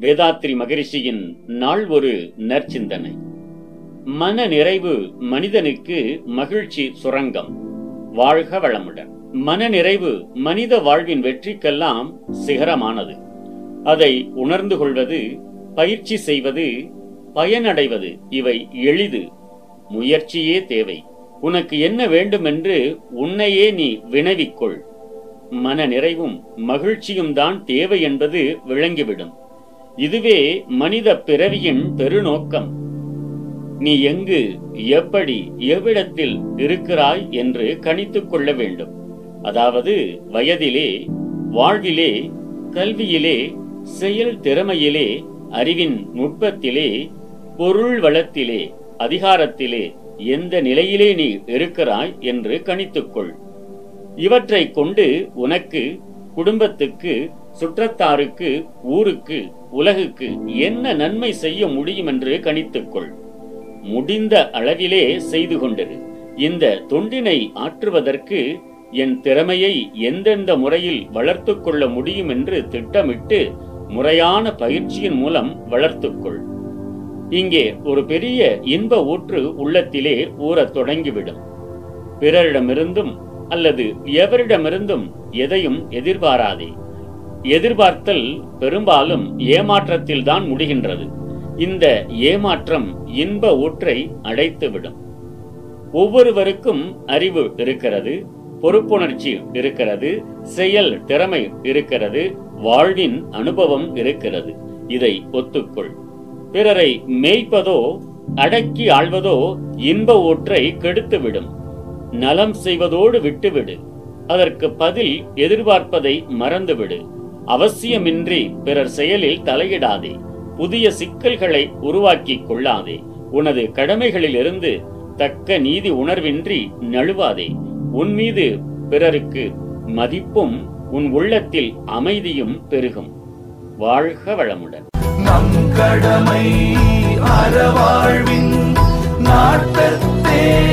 வேதாத்ரி மகரிஷியின் நாள் ஒரு நற்சிந்தனை. மன நிறைவு மனிதனுக்கு மகிழ்ச்சி சுரங்கம். வாழ்க வளமுடன். மன நிறைவு மனித வாழ்வின் வெற்றிக்கெல்லாம் சிகரமானது. அதை உணர்ந்து கொள்வது பயிற்சி செய்வது பயனடைவது இவை எளிது. முயற்சியே தேவை. உனக்கு என்ன வேண்டுமென்று உன்னையே நீ வினவிக்கொள். மன நிறைவும் மகிழ்ச்சியும் தான் தேவை என்பது விளங்கிவிடும். இதுவே மனித பிறவியின் பெருநோக்கம். நீ எங்கு எப்படி எவ்விடத்தில் இருக்கிறாய் என்று கணித்துக் கொள்ள வேண்டும். அதாவது வயதிலே வாழ்விலே கல்வியிலே செயல் திறமையிலே அறிவின் நுட்பத்திலே பொருள் வளத்திலே அதிகாரத்திலே எந்த நிலையிலே நீ இருக்கிறாய் என்று கணித்துக்கொள் இவற்றை கொண்டு உனக்கு குடும்பத்துக்கு சுற்றத்தாருக்கு ஊருக்கு உலகுக்கு என்ன நன்மை செய்ய முடியும் என்று கணித்துக்கொள். முடிந்த அளவிலே செய்து கொண்டது. இந்த தொண்டினை ஆற்றுவதற்கு என் திறமையை எந்தெந்த முறையில் வளர்த்து கொள்ள முடியும் என்று திட்டமிட்டு முறையான பயிற்சியின் மூலம் வளர்த்துக்கொள். இங்கே ஒரு பெரிய இன்ப ஊற்று உள்ளத்திலே ஊறத் தொடங்கிவிடும். பிறரிடமிருந்தும் அல்லது எவரிடமிருந்தும் எதையும் எதிர்பாராதே. எதிர்பார்த்தல் பெரும்பாலும் ஏமாற்றத்தில் தான் முடிகின்றது. இந்த ஏமாற்றம் இன்ப ஊற்றை அடைத்துவிடும். ஒவ்வொருவருக்கும் அறிவு இருக்கிறது பொறுப்புணர்ச்சி இருக்கிறது செயல் திறமை இருக்கிறது வாழ்வின் அனுபவம் இருக்கிறது. இதை ஒத்துக்கொள். பிறரை மேய்ப்பதோ அடக்கி ஆள்வதோ இன்ப ஊற்றை கெடுத்துவிடும். நலம் செய்வதோடு விட்டுவிடு. அதற்கு பதில் எதிர்பார்ப்பதை மறந்துவிடு. அவசியமின்றி பிறர் செயலில் தலையிடாதே. புதிய சிக்கல்களை உருவாக்கிக் கொள்ளாதே. உனது கடமைகளிலிருந்து தக்க நீதி உணர்வின்றி நழுவாதே. உன் மீது பிறருக்கு மதிப்பும் உன் உள்ளத்தில் அமைதியும் பெருகும். வாழ்க வளமுடன். நம் கடமை அறவாழ்வின் நாட்டத்தே